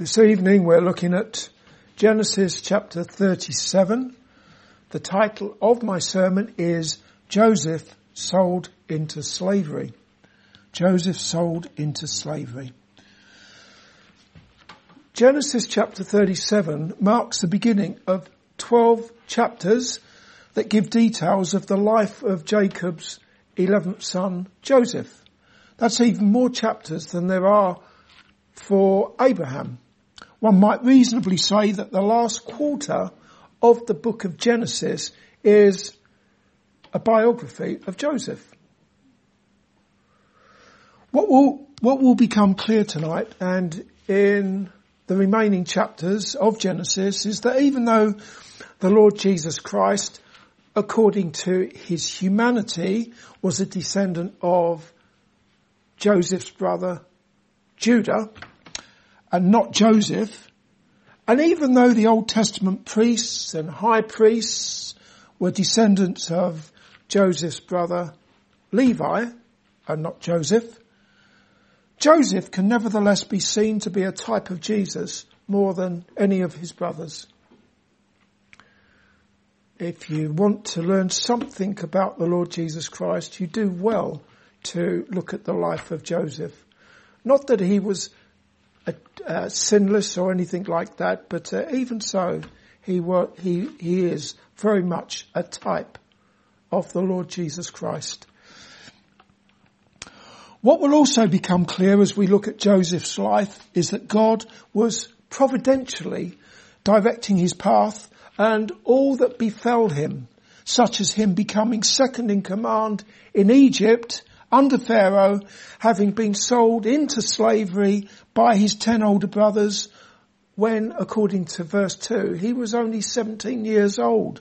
This evening we're looking at Genesis chapter 37. The title of my sermon is Joseph sold into slavery. Joseph sold into slavery. Genesis chapter 37 marks the beginning of 12 chapters that give details of the life of Jacob's 11th son, Joseph. That's even more chapters than there are for Abraham. One might reasonably say that the last quarter of the book of Genesis is a biography of Joseph. What will, what will become clear tonight and in the remaining chapters of Genesis is that even though the Lord Jesus Christ, according to his humanity, was a descendant of Joseph's brother Judah, and not Joseph. And even though the Old Testament priests and high priests were descendants of Joseph's brother Levi and not Joseph, Joseph can nevertheless be seen to be a type of Jesus more than any of his brothers. If you want to learn something about the Lord Jesus Christ, you do well to look at the life of Joseph. Not that he was sinless or anything like that, but uh, even so, he, were, he, he is very much a type of the Lord Jesus Christ. What will also become clear as we look at Joseph's life is that God was providentially directing his path and all that befell him, such as him becoming second in command in Egypt under Pharaoh, having been sold into slavery by his ten older brothers when, according to verse 2, he was only 17 years old.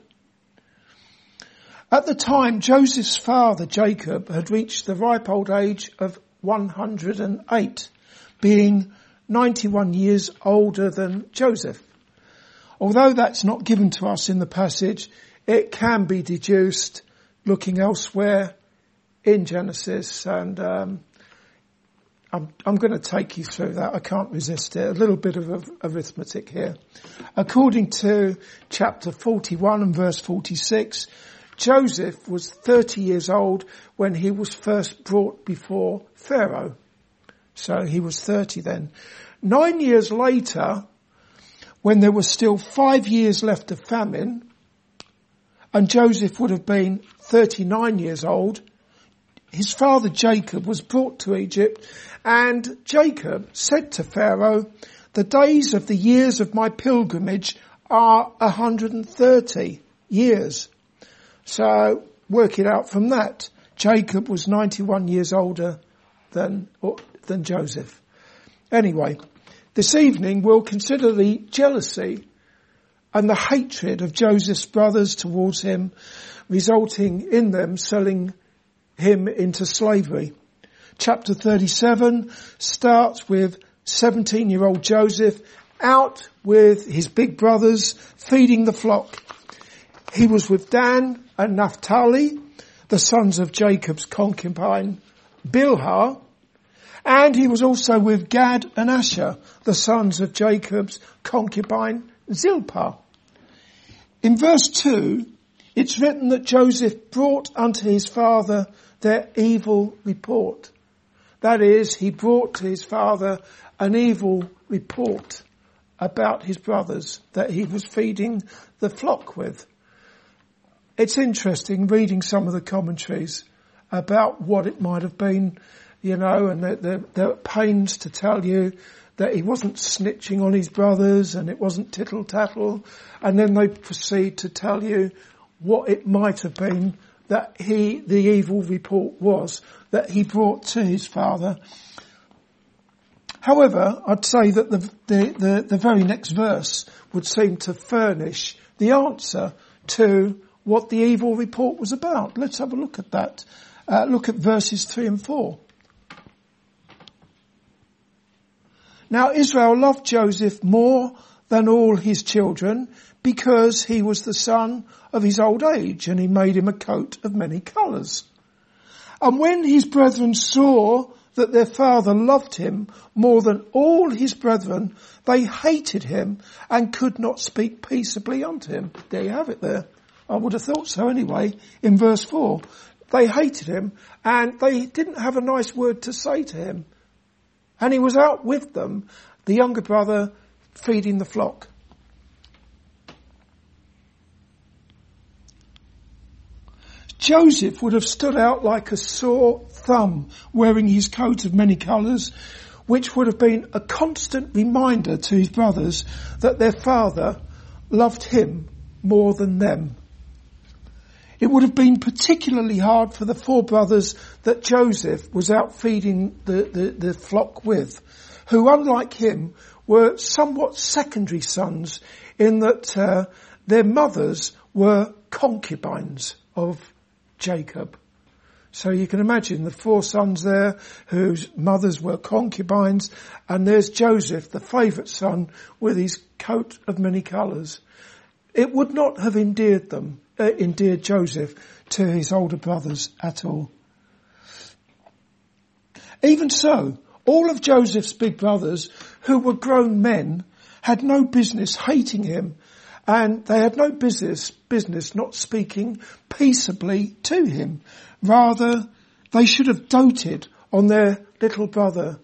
At the time, Joseph's father, Jacob, had reached the ripe old age of 108, being 91 years older than Joseph. Although that's not given to us in the passage, it can be deduced looking elsewhere in Genesis and um, I'm, I'm going to take you through that. I can't resist it. A little bit of arithmetic here. According to chapter 41 and verse 46, Joseph was 30 years old when he was first brought before Pharaoh. So he was 30 then. Nine years later, when there was still five years left of famine, and Joseph would have been 39 years old, his father Jacob was brought to Egypt and Jacob said to Pharaoh, the days of the years of my pilgrimage are 130 years. So work it out from that. Jacob was 91 years older than, than Joseph. Anyway, this evening we'll consider the jealousy and the hatred of Joseph's brothers towards him, resulting in them selling him into slavery. Chapter 37 starts with 17 year old Joseph out with his big brothers feeding the flock. He was with Dan and Naphtali, the sons of Jacob's concubine Bilhah, and he was also with Gad and Asher, the sons of Jacob's concubine Zilpah. In verse 2, it's written that Joseph brought unto his father their evil report. That is, he brought to his father an evil report about his brothers that he was feeding the flock with. It's interesting reading some of the commentaries about what it might have been, you know, and the, the, pains to tell you that he wasn't snitching on his brothers and it wasn't tittle tattle. And then they proceed to tell you what it might have been that he, the evil report was that he brought to his father. However, I'd say that the, the, the, the very next verse would seem to furnish the answer to what the evil report was about. Let's have a look at that. Uh, look at verses 3 and 4. Now Israel loved Joseph more than all his children because he was the son of his old age and he made him a coat of many colours. And when his brethren saw that their father loved him more than all his brethren, they hated him and could not speak peaceably unto him. There you have it there. I would have thought so anyway in verse 4. They hated him and they didn't have a nice word to say to him. And he was out with them, the younger brother feeding the flock. Joseph would have stood out like a sore thumb wearing his coat of many colours, which would have been a constant reminder to his brothers that their father loved him more than them. It would have been particularly hard for the four brothers that Joseph was out feeding the, the, the flock with, who unlike him were somewhat secondary sons in that uh, their mothers were concubines of Jacob. So you can imagine the four sons there whose mothers were concubines and there's Joseph, the favourite son with his coat of many colours. It would not have endeared them, uh, endeared Joseph to his older brothers at all. Even so, all of Joseph's big brothers who were grown men had no business hating him and they had no business, business not speaking peaceably to him. Rather, they should have doted on their little brother,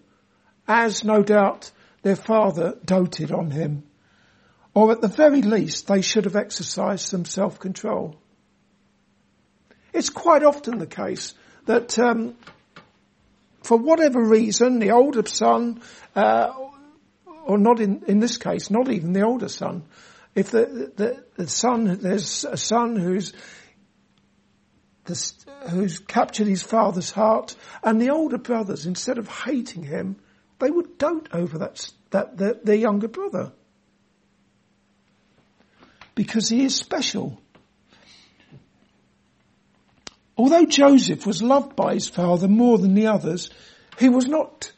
as no doubt their father doted on him. Or at the very least, they should have exercised some self-control. It's quite often the case that, um, for whatever reason, the older son, uh, or not in, in this case, not even the older son, if the, the, the son, there's a son who's, the, who's captured his father's heart, and the older brothers, instead of hating him, they would dote over that, that their, their younger brother. Because he is special. Although Joseph was loved by his father more than the others, he was not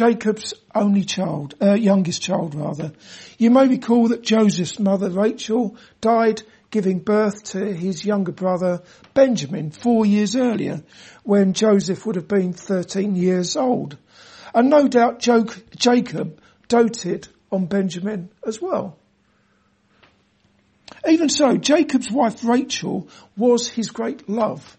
Jacob's only child, uh, youngest child rather. You may recall that Joseph's mother Rachel died giving birth to his younger brother Benjamin four years earlier when Joseph would have been 13 years old. And no doubt Jacob doted on Benjamin as well. Even so, Jacob's wife Rachel was his great love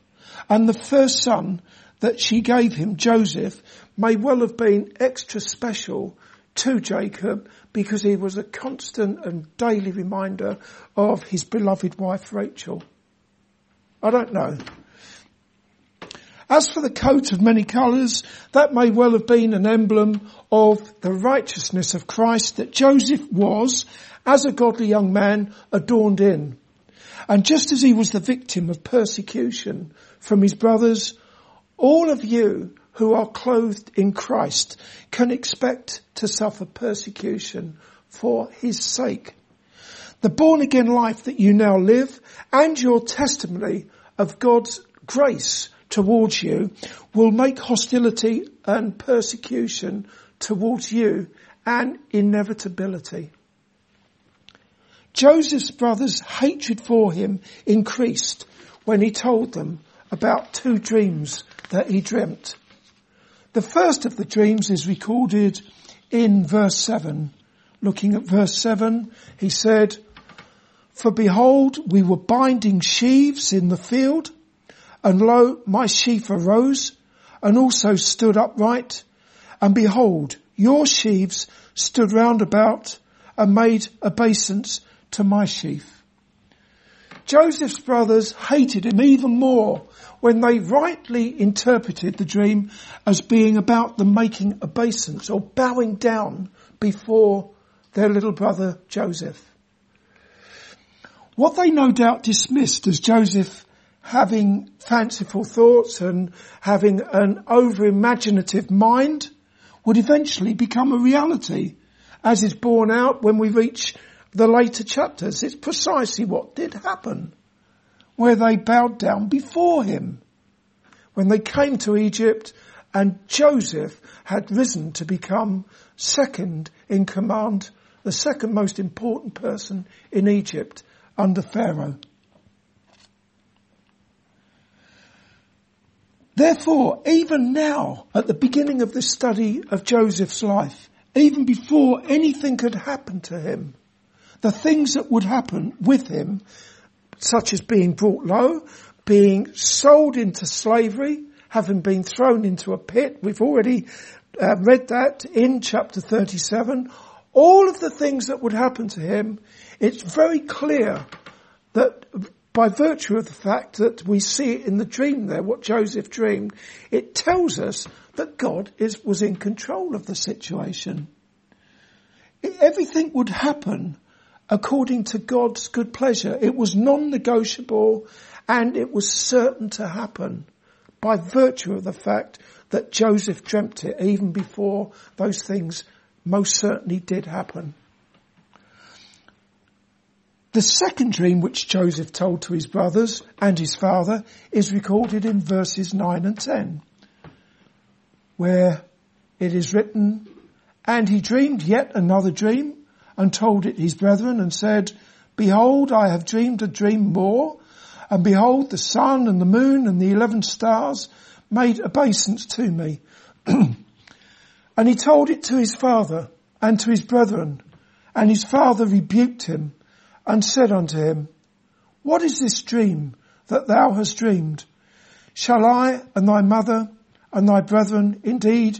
and the first son that she gave him, Joseph, may well have been extra special to Jacob because he was a constant and daily reminder of his beloved wife Rachel. I don't know. As for the coat of many colours, that may well have been an emblem of the righteousness of Christ that Joseph was, as a godly young man, adorned in. And just as he was the victim of persecution from his brothers, all of you who are clothed in Christ can expect to suffer persecution for his sake. The born again life that you now live and your testimony of God's grace towards you will make hostility and persecution towards you an inevitability. Joseph's brothers' hatred for him increased when he told them about two dreams that he dreamt. The first of the dreams is recorded in verse 7. Looking at verse 7, he said, For behold, we were binding sheaves in the field, and lo, my sheaf arose, and also stood upright, and behold, your sheaves stood round about, and made obeisance to my sheaf. Joseph's brothers hated him even more when they rightly interpreted the dream as being about them making obeisance or bowing down before their little brother Joseph. What they no doubt dismissed as Joseph having fanciful thoughts and having an over-imaginative mind would eventually become a reality as is borne out when we reach the later chapters. It's precisely what did happen where they bowed down before him. When they came to Egypt and Joseph had risen to become second in command, the second most important person in Egypt under Pharaoh. Therefore, even now, at the beginning of the study of Joseph's life, even before anything could happen to him, the things that would happen with him, such as being brought low, being sold into slavery, having been thrown into a pit, we've already uh, read that in chapter 37, all of the things that would happen to him, it's very clear that by virtue of the fact that we see it in the dream there, what Joseph dreamed, it tells us that God is, was in control of the situation. everything would happen according to God's good pleasure. It was non-negotiable and it was certain to happen by virtue of the fact that Joseph dreamt it even before those things most certainly did happen. The second dream which Joseph told to his brothers and his father is recorded in verses 9 and 10, where it is written, And he dreamed yet another dream and told it his brethren and said, Behold, I have dreamed a dream more, and behold, the sun and the moon and the eleven stars made obeisance to me. and he told it to his father and to his brethren, and his father rebuked him and said unto him, What is this dream that thou hast dreamed? Shall I and thy mother and thy brethren indeed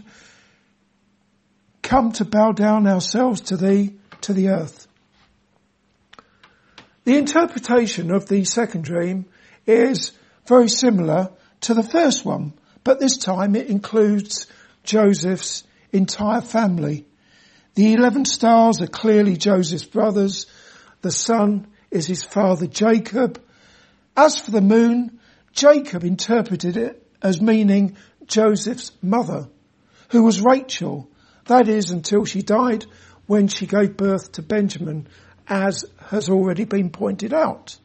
come to bow down ourselves to thee to the earth? The interpretation of the second dream is very similar to the first one, but this time it includes Joseph's entire family. The eleven stars are clearly Joseph's brothers the sun is his father Jacob. As for the moon, Jacob interpreted it as meaning Joseph's mother, who was Rachel. That is until she died when she gave birth to Benjamin, as has already been pointed out.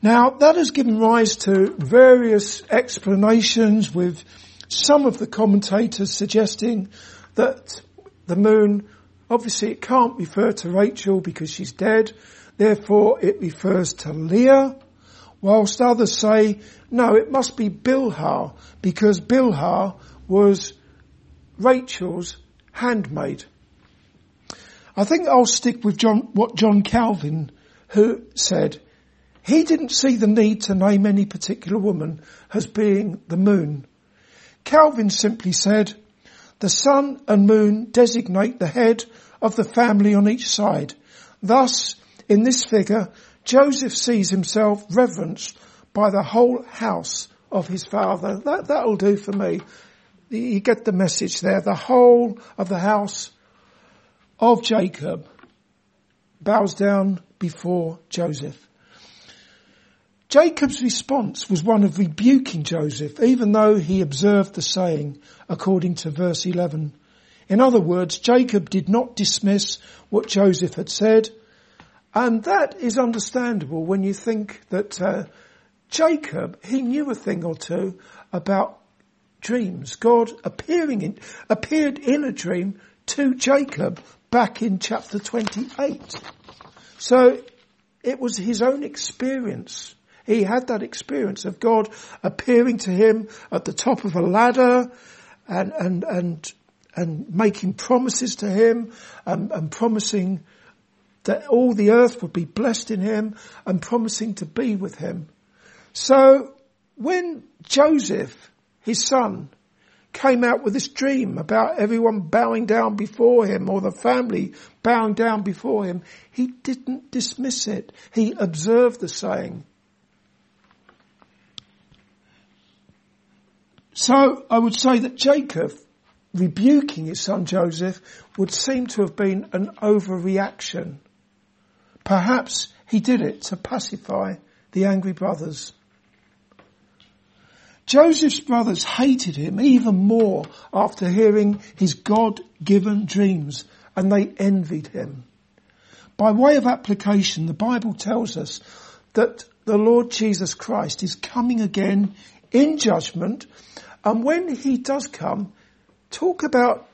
Now that has given rise to various explanations with some of the commentators suggesting that the moon Obviously it can't refer to Rachel because she's dead. Therefore it refers to Leah. Whilst others say, no, it must be Bilhah because Bilhah was Rachel's handmaid. I think I'll stick with John, what John Calvin who said. He didn't see the need to name any particular woman as being the moon. Calvin simply said, the sun and moon designate the head of the family on each side. Thus, in this figure, Joseph sees himself reverenced by the whole house of his father. That, that'll do for me. You get the message there. The whole of the house of Jacob bows down before Joseph. Jacob's response was one of rebuking Joseph, even though he observed the saying, according to verse 11. In other words, Jacob did not dismiss what Joseph had said, and that is understandable when you think that uh, Jacob, he knew a thing or two about dreams. God appearing in, appeared in a dream to Jacob back in chapter 28. So it was his own experience he had that experience of God appearing to him at the top of a ladder and, and, and, and making promises to him and, and promising that all the earth would be blessed in him and promising to be with him. So when Joseph, his son, came out with this dream about everyone bowing down before him or the family bowing down before him, he didn't dismiss it. He observed the saying. So I would say that Jacob rebuking his son Joseph would seem to have been an overreaction. Perhaps he did it to pacify the angry brothers. Joseph's brothers hated him even more after hearing his God-given dreams and they envied him. By way of application, the Bible tells us that the Lord Jesus Christ is coming again in judgment and when he does come, talk about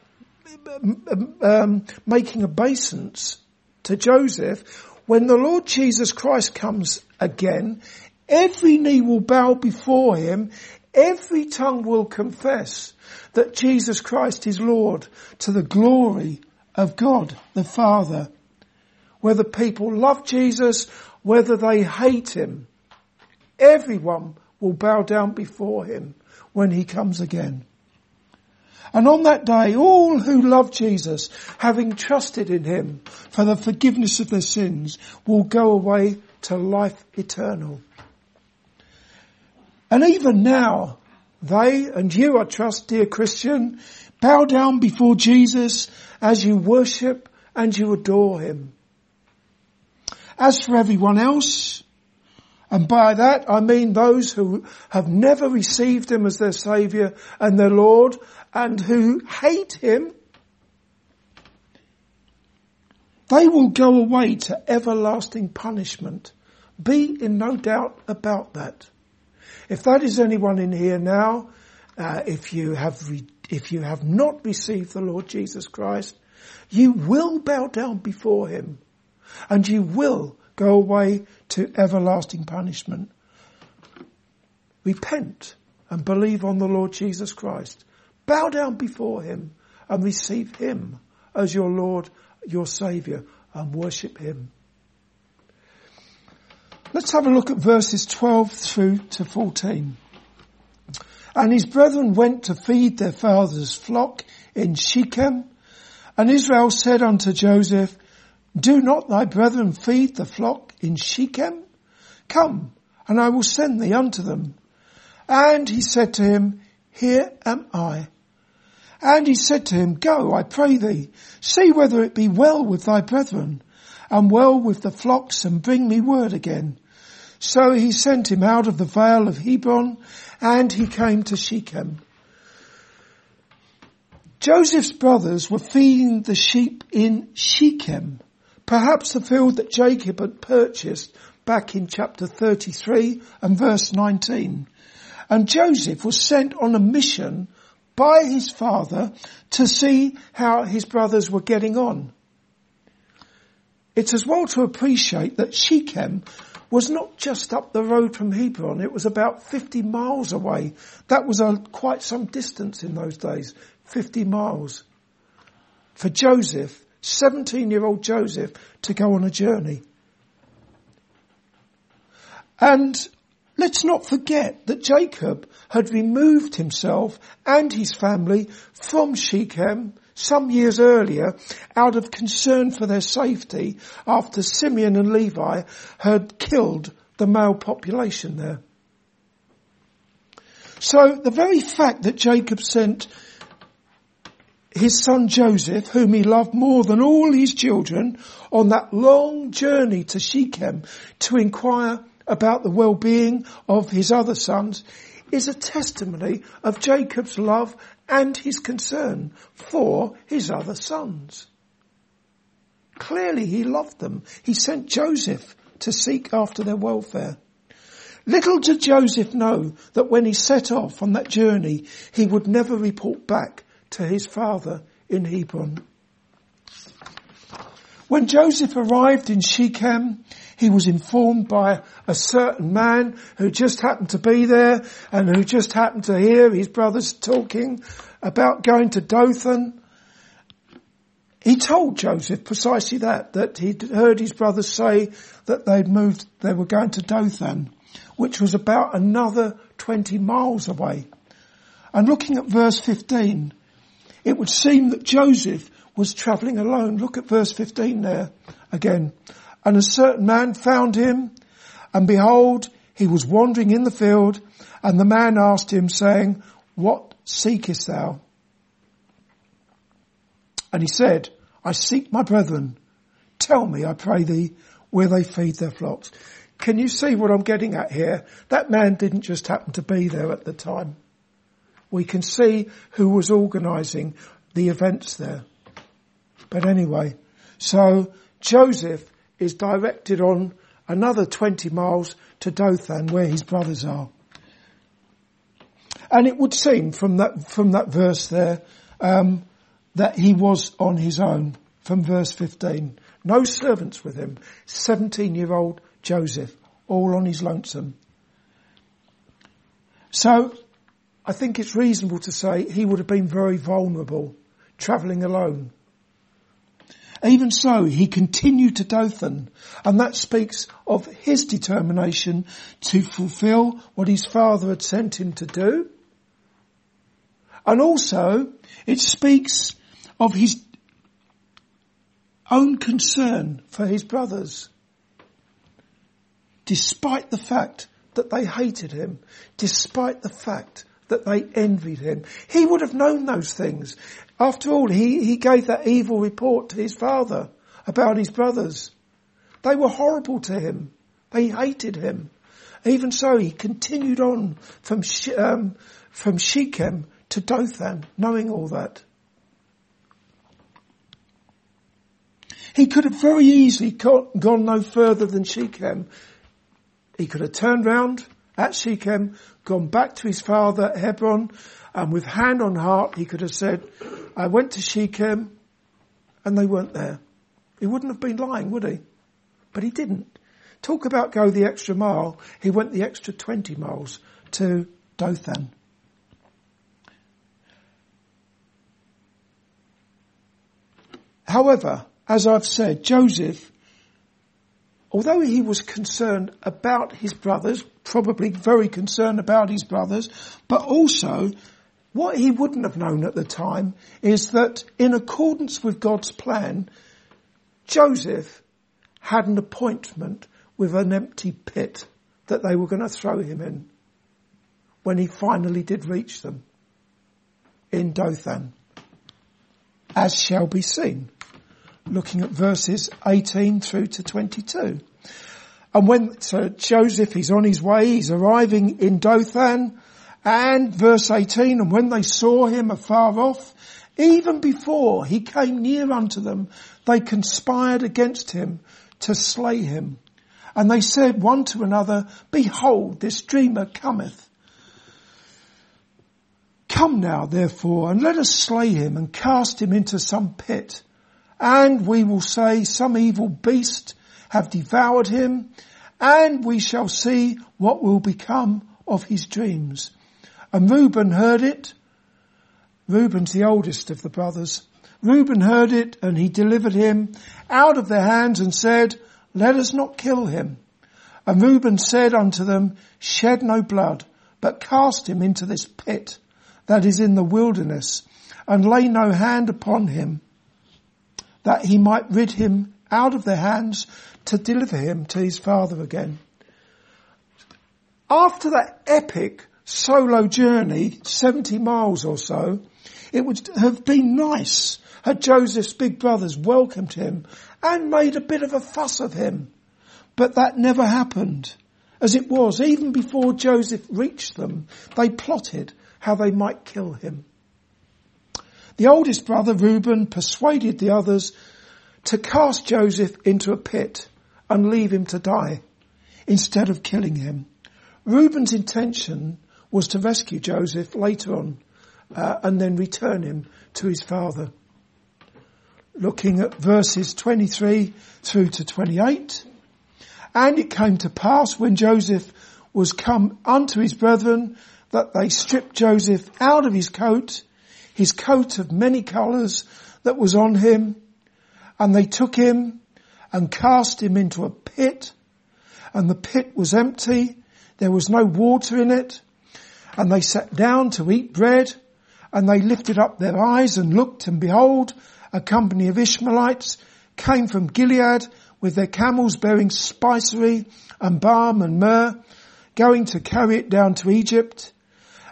um, making obeisance to Joseph. When the Lord Jesus Christ comes again, every knee will bow before him, every tongue will confess that Jesus Christ is Lord to the glory of God the Father. Whether people love Jesus, whether they hate him, everyone will bow down before him when he comes again. And on that day, all who love Jesus, having trusted in him for the forgiveness of their sins, will go away to life eternal. And even now, they and you, I trust, dear Christian, bow down before Jesus as you worship and you adore him. As for everyone else, and by that I mean those who have never received him as their saviour and their Lord and who hate him, they will go away to everlasting punishment. Be in no doubt about that. If that is anyone in here now, uh, if you have re- if you have not received the Lord Jesus Christ, you will bow down before Him, and you will go away to everlasting punishment. Repent and believe on the Lord Jesus Christ. Bow down before Him and receive Him as your Lord, your Saviour, and worship Him. Let's have a look at verses 12 through to 14. And his brethren went to feed their father's flock in Shechem. And Israel said unto Joseph, Do not thy brethren feed the flock in Shechem? Come, and I will send thee unto them. And he said to him, Here am I. And he said to him, Go, I pray thee, see whether it be well with thy brethren and well with the flocks and bring me word again. So he sent him out of the vale of Hebron and he came to Shechem. Joseph's brothers were feeding the sheep in Shechem, perhaps the field that Jacob had purchased back in chapter 33 and verse 19. And Joseph was sent on a mission by his father to see how his brothers were getting on. It's as well to appreciate that Shechem was not just up the road from Hebron, it was about 50 miles away. That was a, quite some distance in those days, 50 miles. For Joseph, 17 year old Joseph, to go on a journey. And let's not forget that Jacob had removed himself and his family from Shechem some years earlier out of concern for their safety after Simeon and Levi had killed the male population there. So the very fact that Jacob sent his son Joseph, whom he loved more than all his children, on that long journey to Shechem to inquire about the well-being of his other sons is a testimony of Jacob's love and his concern for his other sons. Clearly he loved them. He sent Joseph to seek after their welfare. Little did Joseph know that when he set off on that journey, he would never report back to his father in Hebron. When Joseph arrived in Shechem, he was informed by a certain man who just happened to be there and who just happened to hear his brothers talking about going to Dothan. He told Joseph precisely that, that he'd heard his brothers say that they'd moved, they were going to Dothan, which was about another 20 miles away. And looking at verse 15, it would seem that Joseph was travelling alone. Look at verse 15 there again. And a certain man found him, and behold, he was wandering in the field, and the man asked him, saying, What seekest thou? And he said, I seek my brethren. Tell me, I pray thee, where they feed their flocks. Can you see what I'm getting at here? That man didn't just happen to be there at the time. We can see who was organising the events there. But anyway, so Joseph is directed on another 20 miles to Dothan where his brothers are. And it would seem from that, from that verse there, um, that he was on his own from verse 15. No servants with him. 17 year old Joseph, all on his lonesome. So I think it's reasonable to say he would have been very vulnerable, travelling alone. Even so, he continued to Dothan, and that speaks of his determination to fulfill what his father had sent him to do. And also, it speaks of his own concern for his brothers. Despite the fact that they hated him, despite the fact that they envied him. He would have known those things. After all, he, he gave that evil report to his father about his brothers. They were horrible to him. They hated him. Even so, he continued on from, um, from Shechem to Dothan, knowing all that. He could have very easily gone no further than Shechem. He could have turned round at Shechem, gone back to his father at Hebron, and with hand on heart, he could have said, I went to Shechem, and they weren't there. He wouldn't have been lying, would he? But he didn't. Talk about go the extra mile. He went the extra 20 miles to Dothan. However, as I've said, Joseph, although he was concerned about his brothers, probably very concerned about his brothers, but also what he wouldn't have known at the time is that in accordance with God's plan, Joseph had an appointment with an empty pit that they were going to throw him in when he finally did reach them in Dothan, as shall be seen looking at verses 18 through to 22. And when, so Joseph, he's on his way, he's arriving in Dothan, and verse 18, and when they saw him afar off, even before he came near unto them, they conspired against him to slay him. And they said one to another, behold, this dreamer cometh. Come now, therefore, and let us slay him and cast him into some pit and we will say some evil beast have devoured him and we shall see what will become of his dreams. And Reuben heard it. Reuben's the oldest of the brothers. Reuben heard it and he delivered him out of their hands and said, let us not kill him. And Reuben said unto them, shed no blood, but cast him into this pit that is in the wilderness and lay no hand upon him that he might rid him out of their hands to deliver him to his father again. After that epic solo journey, 70 miles or so, it would have been nice had Joseph's big brothers welcomed him and made a bit of a fuss of him. But that never happened. As it was, even before Joseph reached them, they plotted how they might kill him. The oldest brother, Reuben, persuaded the others to cast Joseph into a pit and leave him to die instead of killing him. Reuben's intention was to rescue Joseph later on uh, and then return him to his father. Looking at verses 23 through to 28. And it came to pass when Joseph was come unto his brethren that they stripped Joseph out of his coat his coat of many colours that was on him, and they took him and cast him into a pit, and the pit was empty, there was no water in it, and they sat down to eat bread, and they lifted up their eyes and looked, and behold, a company of Ishmaelites came from Gilead with their camels bearing spicery and balm and myrrh, going to carry it down to Egypt.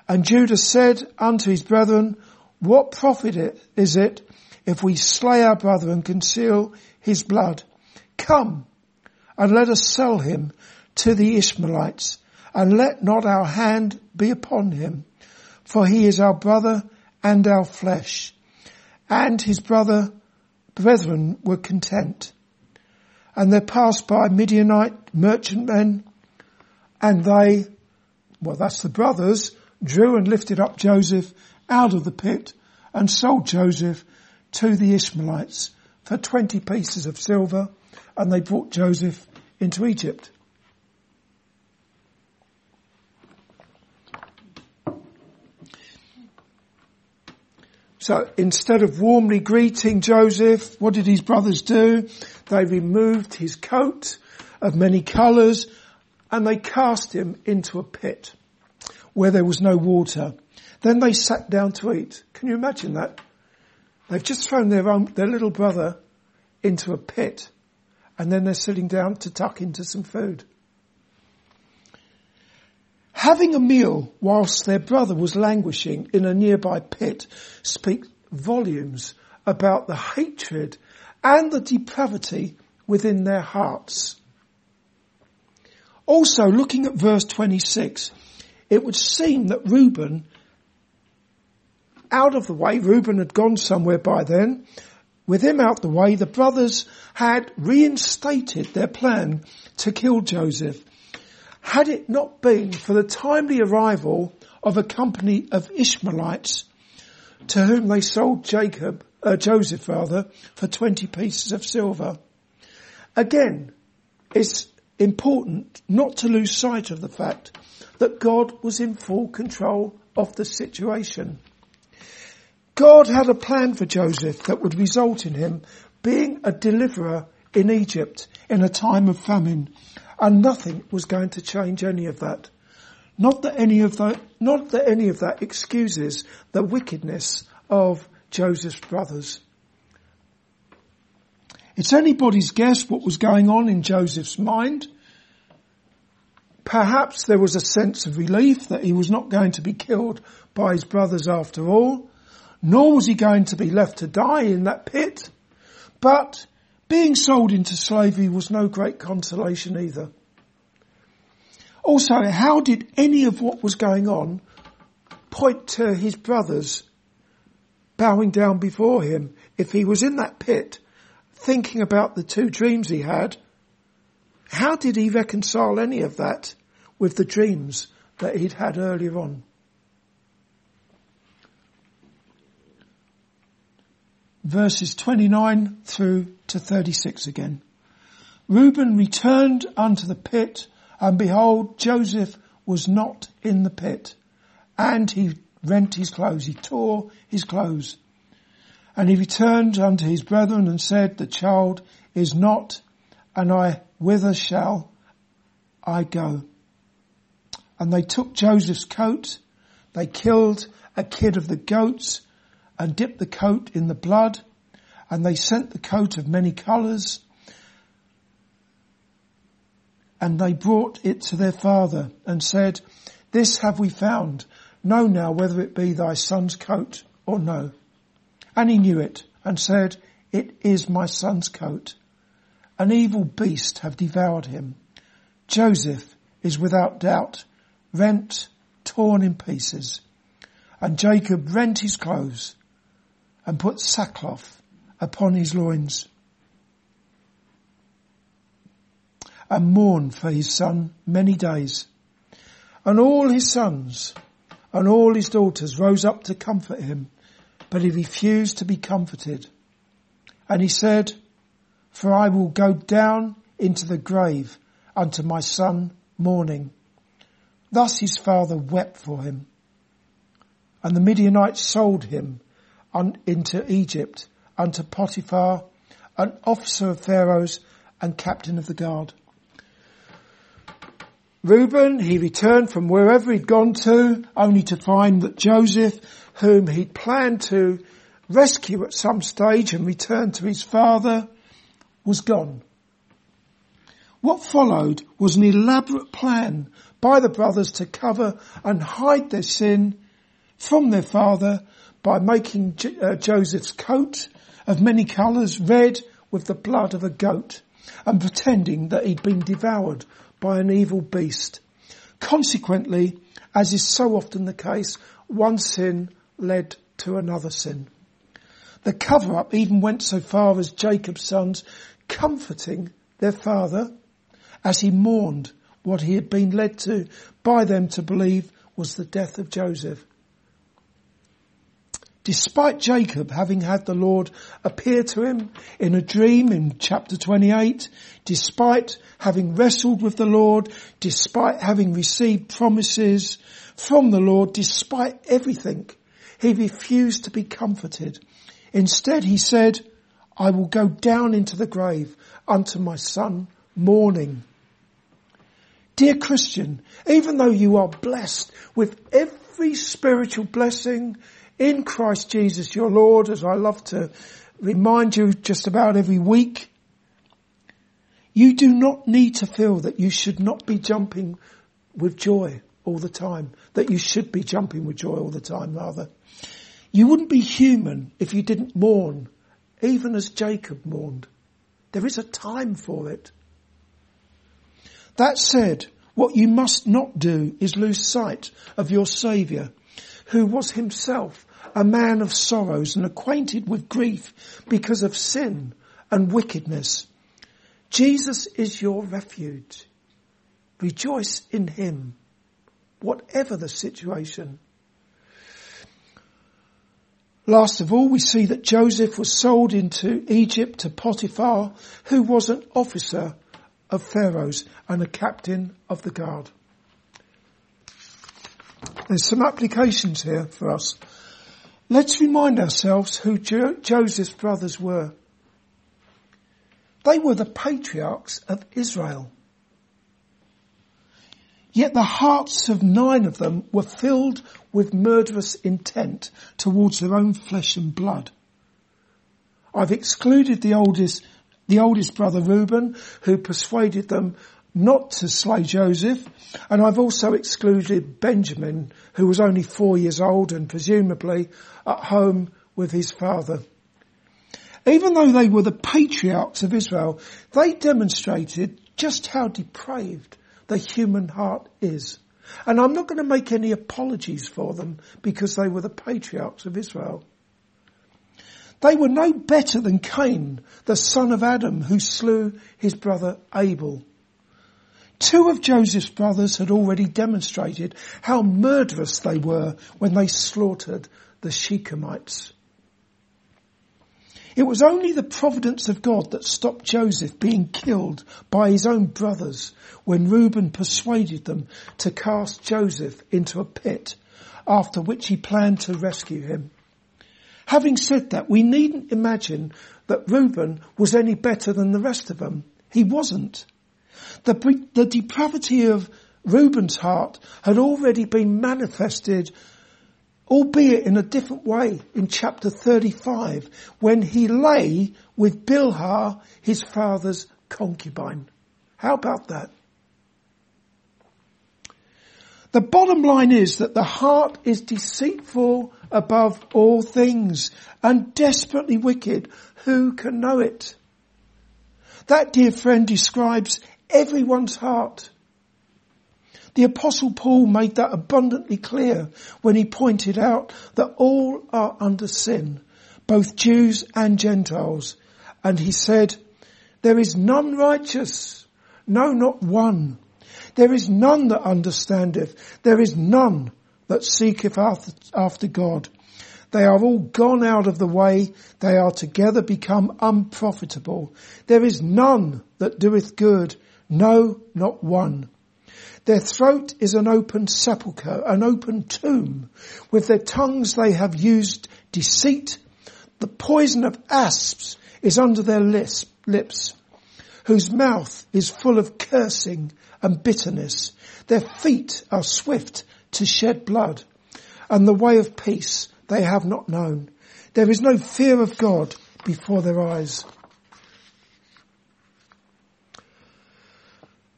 And Judah said unto his brethren, what profit is it if we slay our brother and conceal his blood? Come and let us sell him to the Ishmaelites and let not our hand be upon him for he is our brother and our flesh. And his brother brethren were content. And there passed by Midianite merchantmen and they, well that's the brothers, drew and lifted up Joseph out of the pit and sold Joseph to the Ishmaelites for 20 pieces of silver and they brought Joseph into Egypt. So instead of warmly greeting Joseph, what did his brothers do? They removed his coat of many colours and they cast him into a pit where there was no water. Then they sat down to eat. Can you imagine that? They've just thrown their own, their little brother into a pit and then they're sitting down to tuck into some food. Having a meal whilst their brother was languishing in a nearby pit speaks volumes about the hatred and the depravity within their hearts. Also, looking at verse 26, it would seem that Reuben, out of the way, Reuben had gone somewhere by then, with him out the way, the brothers had reinstated their plan to kill Joseph had it not been for the timely arrival of a company of Ishmaelites to whom they sold Jacob, uh, Joseph rather, for 20 pieces of silver. Again, it's important not to lose sight of the fact that God was in full control of the situation. God had a plan for Joseph that would result in him being a deliverer in Egypt in a time of famine and nothing was going to change any of that. Not that any of that, not that any of that excuses the wickedness of Joseph's brothers. It's anybody's guess what was going on in Joseph's mind. Perhaps there was a sense of relief that he was not going to be killed by his brothers after all, nor was he going to be left to die in that pit. But being sold into slavery was no great consolation either. Also, how did any of what was going on point to his brothers bowing down before him if he was in that pit thinking about the two dreams he had? How did he reconcile any of that with the dreams that he'd had earlier on? Verses 29 through to 36 again. Reuben returned unto the pit and behold, Joseph was not in the pit and he rent his clothes. He tore his clothes and he returned unto his brethren and said, the child is not and I, whither shall I go? And they took Joseph's coat. They killed a kid of the goats and dipped the coat in the blood, and they sent the coat of many colours, and they brought it to their father and said, this have we found. Know now whether it be thy son's coat or no. And he knew it and said, it is my son's coat. An evil beast have devoured him. Joseph is without doubt rent, torn in pieces. And Jacob rent his clothes and put sackcloth upon his loins and mourned for his son many days. And all his sons and all his daughters rose up to comfort him, but he refused to be comforted. And he said, for I will go down into the grave unto my son mourning. Thus his father wept for him. And the Midianites sold him into Egypt unto Potiphar, an officer of Pharaoh's and captain of the guard. Reuben, he returned from wherever he'd gone to, only to find that Joseph, whom he'd planned to rescue at some stage and return to his father, was gone. What followed was an elaborate plan by the brothers to cover and hide their sin from their father by making J- uh, Joseph's coat of many colours red with the blood of a goat and pretending that he'd been devoured by an evil beast. Consequently, as is so often the case, one sin led to another sin. The cover up even went so far as Jacob's sons comforting their father as he mourned what he had been led to by them to believe was the death of Joseph. Despite Jacob having had the Lord appear to him in a dream in chapter 28, despite having wrestled with the Lord, despite having received promises from the Lord, despite everything, he refused to be comforted. Instead he said, I will go down into the grave unto my son mourning. Dear Christian, even though you are blessed with every spiritual blessing in Christ Jesus your Lord, as I love to remind you just about every week, you do not need to feel that you should not be jumping with joy all the time, that you should be jumping with joy all the time rather. You wouldn't be human if you didn't mourn, even as Jacob mourned. There is a time for it. That said, what you must not do is lose sight of your Saviour, who was himself a man of sorrows and acquainted with grief because of sin and wickedness. Jesus is your refuge. Rejoice in him, whatever the situation. Last of all, we see that Joseph was sold into Egypt to Potiphar, who was an officer of Pharaoh's and a captain of the guard. There's some applications here for us. Let's remind ourselves who jo- Joseph's brothers were. They were the patriarchs of Israel. Yet the hearts of nine of them were filled with murderous intent towards their own flesh and blood. I've excluded the oldest, the oldest brother Reuben, who persuaded them not to slay Joseph, and I've also excluded Benjamin, who was only four years old and presumably at home with his father. Even though they were the patriarchs of Israel, they demonstrated just how depraved the human heart is. And I'm not going to make any apologies for them because they were the patriarchs of Israel. They were no better than Cain, the son of Adam, who slew his brother Abel. Two of Joseph's brothers had already demonstrated how murderous they were when they slaughtered the Shechemites. It was only the providence of God that stopped Joseph being killed by his own brothers when Reuben persuaded them to cast Joseph into a pit, after which he planned to rescue him. Having said that, we needn't imagine that Reuben was any better than the rest of them. He wasn't. The, the depravity of Reuben's heart had already been manifested albeit in a different way in chapter 35 when he lay with Bilhah, his father's concubine. How about that? The bottom line is that the heart is deceitful above all things and desperately wicked. Who can know it? That dear friend describes everyone's heart. The apostle Paul made that abundantly clear when he pointed out that all are under sin, both Jews and Gentiles. And he said, there is none righteous, no, not one. There is none that understandeth. There is none that seeketh after God. They are all gone out of the way. They are together become unprofitable. There is none that doeth good. No, not one. Their throat is an open sepulchre, an open tomb. With their tongues they have used deceit. The poison of asps is under their lips, whose mouth is full of cursing and bitterness. Their feet are swift to shed blood, and the way of peace they have not known. There is no fear of God before their eyes.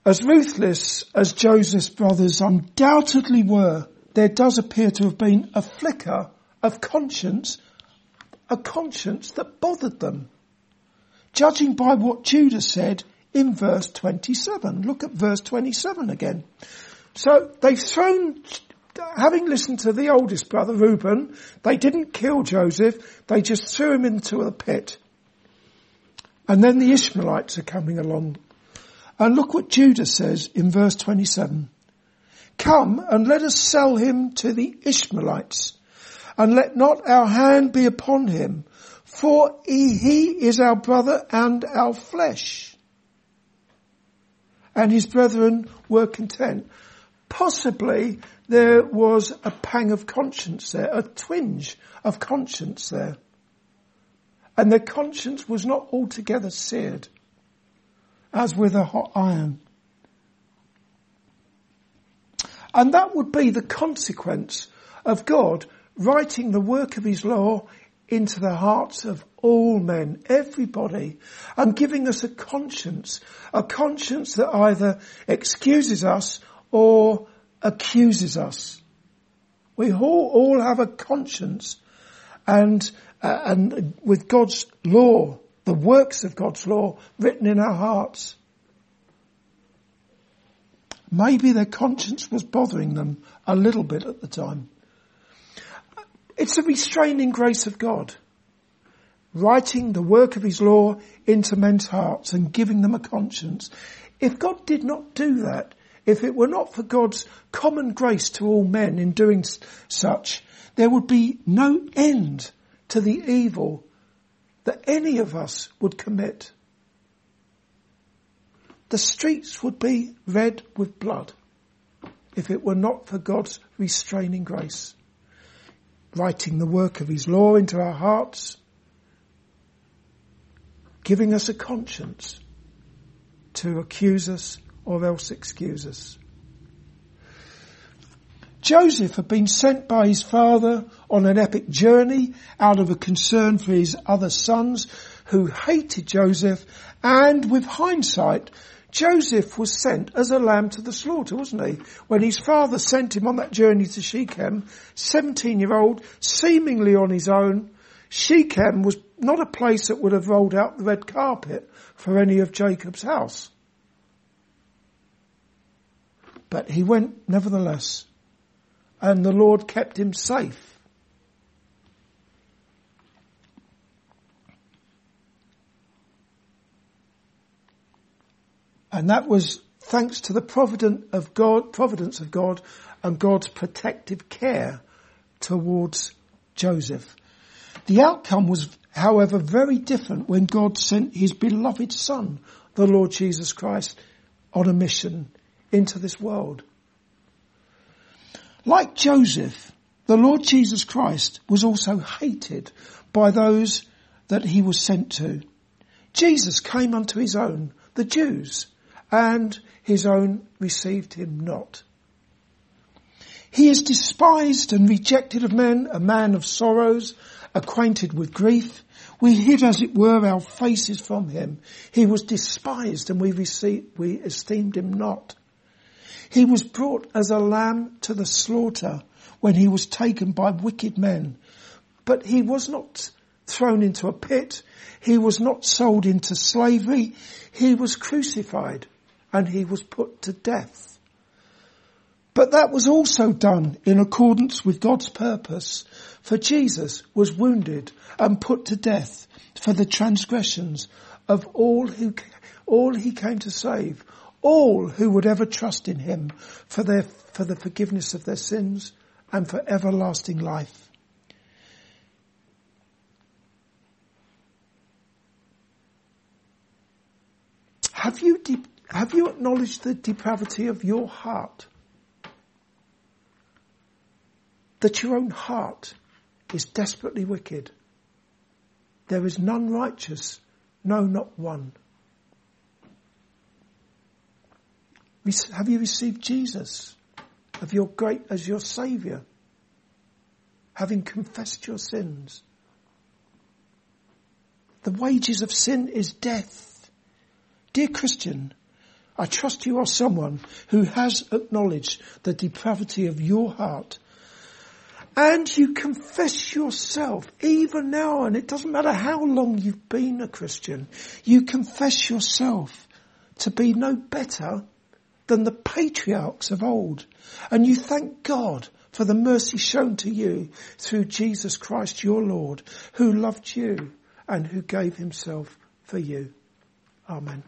As ruthless as Joseph's brothers undoubtedly were, there does appear to have been a flicker of conscience, a conscience that bothered them. Judging by what Judah said in verse 27. Look at verse 27 again. So they've thrown, having listened to the oldest brother Reuben, they didn't kill Joseph, they just threw him into a pit. And then the Ishmaelites are coming along and look what Judah says in verse 27. Come and let us sell him to the Ishmaelites and let not our hand be upon him for he, he is our brother and our flesh. And his brethren were content. Possibly there was a pang of conscience there, a twinge of conscience there. And their conscience was not altogether seared, as with a hot iron. And that would be the consequence of God writing the work of his law into the hearts of all men, everybody, and giving us a conscience, a conscience that either excuses us or accuses us. We all, all have a conscience and, uh, and with God's law, the works of God's law written in our hearts. Maybe their conscience was bothering them a little bit at the time. It's a restraining grace of God, writing the work of His law into men's hearts and giving them a conscience. If God did not do that, if it were not for God's common grace to all men in doing such, there would be no end to the evil that any of us would commit. The streets would be red with blood if it were not for God's restraining grace, writing the work of His law into our hearts, giving us a conscience to accuse us or else excuse us. Joseph had been sent by his father on an epic journey out of a concern for his other sons who hated Joseph and with hindsight, Joseph was sent as a lamb to the slaughter, wasn't he? When his father sent him on that journey to Shechem, 17 year old, seemingly on his own, Shechem was not a place that would have rolled out the red carpet for any of Jacob's house. But he went nevertheless. And the Lord kept him safe. And that was thanks to the providence of God, providence of God and God's protective care towards Joseph. The outcome was, however, very different when God sent his beloved son, the Lord Jesus Christ, on a mission into this world. Like Joseph, the Lord Jesus Christ was also hated by those that he was sent to. Jesus came unto his own, the Jews, and his own received him not. He is despised and rejected of men, a man of sorrows, acquainted with grief. We hid as it were our faces from him. He was despised and we received, we esteemed him not. He was brought as a lamb to the slaughter when he was taken by wicked men. But he was not thrown into a pit. He was not sold into slavery. He was crucified and he was put to death. But that was also done in accordance with God's purpose. For Jesus was wounded and put to death for the transgressions of all who, all he came to save, all who would ever trust in him for their, for the forgiveness of their sins and for everlasting life. Have you, de- have you acknowledged the depravity of your heart? That your own heart is desperately wicked. There is none righteous, no, not one. Have you received Jesus of your great as your Saviour? Having confessed your sins. The wages of sin is death. Dear Christian, I trust you are someone who has acknowledged the depravity of your heart and you confess yourself even now and it doesn't matter how long you've been a Christian, you confess yourself to be no better than the patriarchs of old. And you thank God for the mercy shown to you through Jesus Christ your Lord, who loved you and who gave himself for you. Amen.